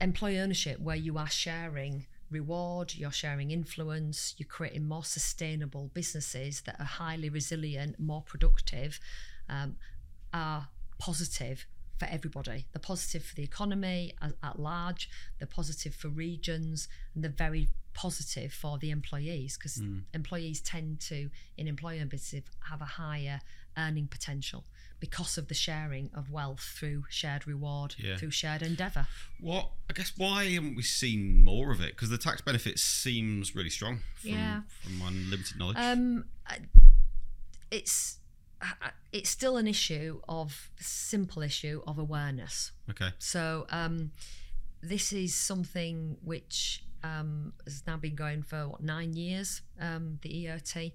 employee ownership where you are sharing reward, you're sharing influence, you're creating more sustainable businesses that are highly resilient, more productive, um, are positive for everybody. They're positive for the economy at, at large, they're positive for regions, and they're very positive for the employees because Mm. employees tend to, in employer business, have a higher earning potential because of the sharing of wealth through shared reward, Yeah. through shared endeavour. What I guess why haven't we seen more of it? Because the tax benefit seems really strong from, Yeah. from my limited knowledge. Um, it's it's still an issue of simple issue of awareness. okay. So um, this is something which um, has now been going for what nine years. Um, the EOT,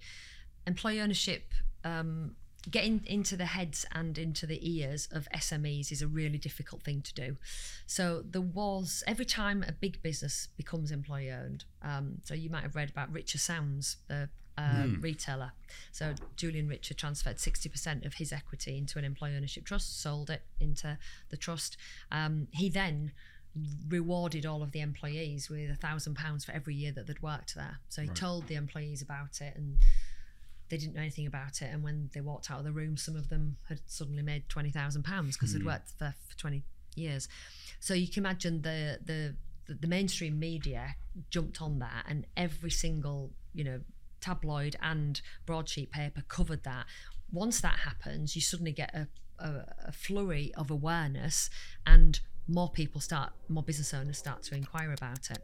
employee ownership. Um, Getting into the heads and into the ears of SMEs is a really difficult thing to do. So there was every time a big business becomes employee owned. Um, so you might have read about Richer Sounds, the uh, retailer. So Julian Richer transferred 60% of his equity into an employee ownership trust, sold it into the trust. Um, he then rewarded all of the employees with a thousand pounds for every year that they'd worked there. So he told the employees about it and they didn't know anything about it. And when they walked out of the room, some of them had suddenly made twenty thousand pounds because they'd hmm. worked there for twenty years. So you can imagine the the the, the mainstream media jumped on that, and every single you know tabloid and broadsheet paper covered that. Once that happens, you suddenly get a, a, a flurry of awareness, and more people start, more business owners start to inquire about it.